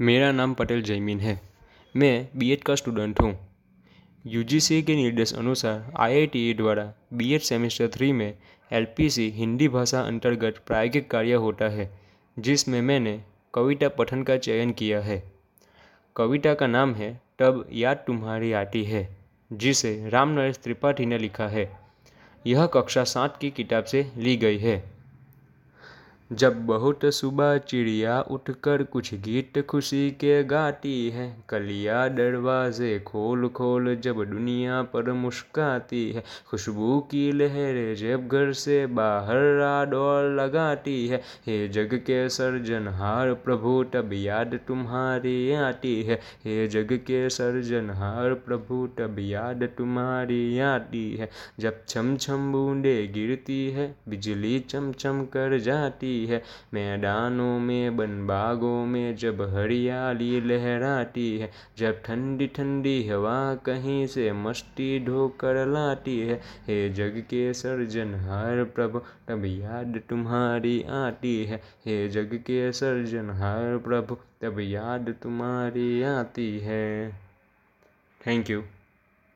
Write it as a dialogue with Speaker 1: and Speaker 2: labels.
Speaker 1: मेरा नाम पटेल जयमीन है। मैं बीएड का स्टूडेंट हूँ। यूजीसी के निर्देश अनुसार आईआईटी द्वारा बीएड सेमेस्टर थ्री में एलपीसी हिंदी भाषा अंतर्गत प्रायोगिक कार्य होता है, जिसमें मैंने कविता पठन का चयन किया है। कविता का नाम है तब याद तुम्हारी आती है, जिसे राम नरेश त्रिपाठी ने लिखा है। यह कक्षा सात की किताब से ली गई है। जब बहुत सुबह चिड़िया उठकर कुछ गीत खुशी के गाती है, कलिया दरवाजे खोल खोल जब दुनिया पर मुस्काती है, खुशबू की लहरें जब घर से बाहर दौड़ लगाती है, हे जग के सर्जनहार प्रभु तब याद तुम्हारी आती है, हे जग के सर्जनहार प्रभु तब याद तुम्हारी आती है, जब छम छम बूंदे गिरती है, बिजली चमचम कर जाती है। मैदानों में बन बागों में जब हरियाली लहराती है, जब ठंडी ठंडी हवा कहीं से मस्ती ढोकर लाती है, हे जग के सर्जनहार प्रभु, तब याद तुम्हारी आती है। हे जग के सर्जनहार प्रभु, तब याद तुम्हारी आती है। Thank you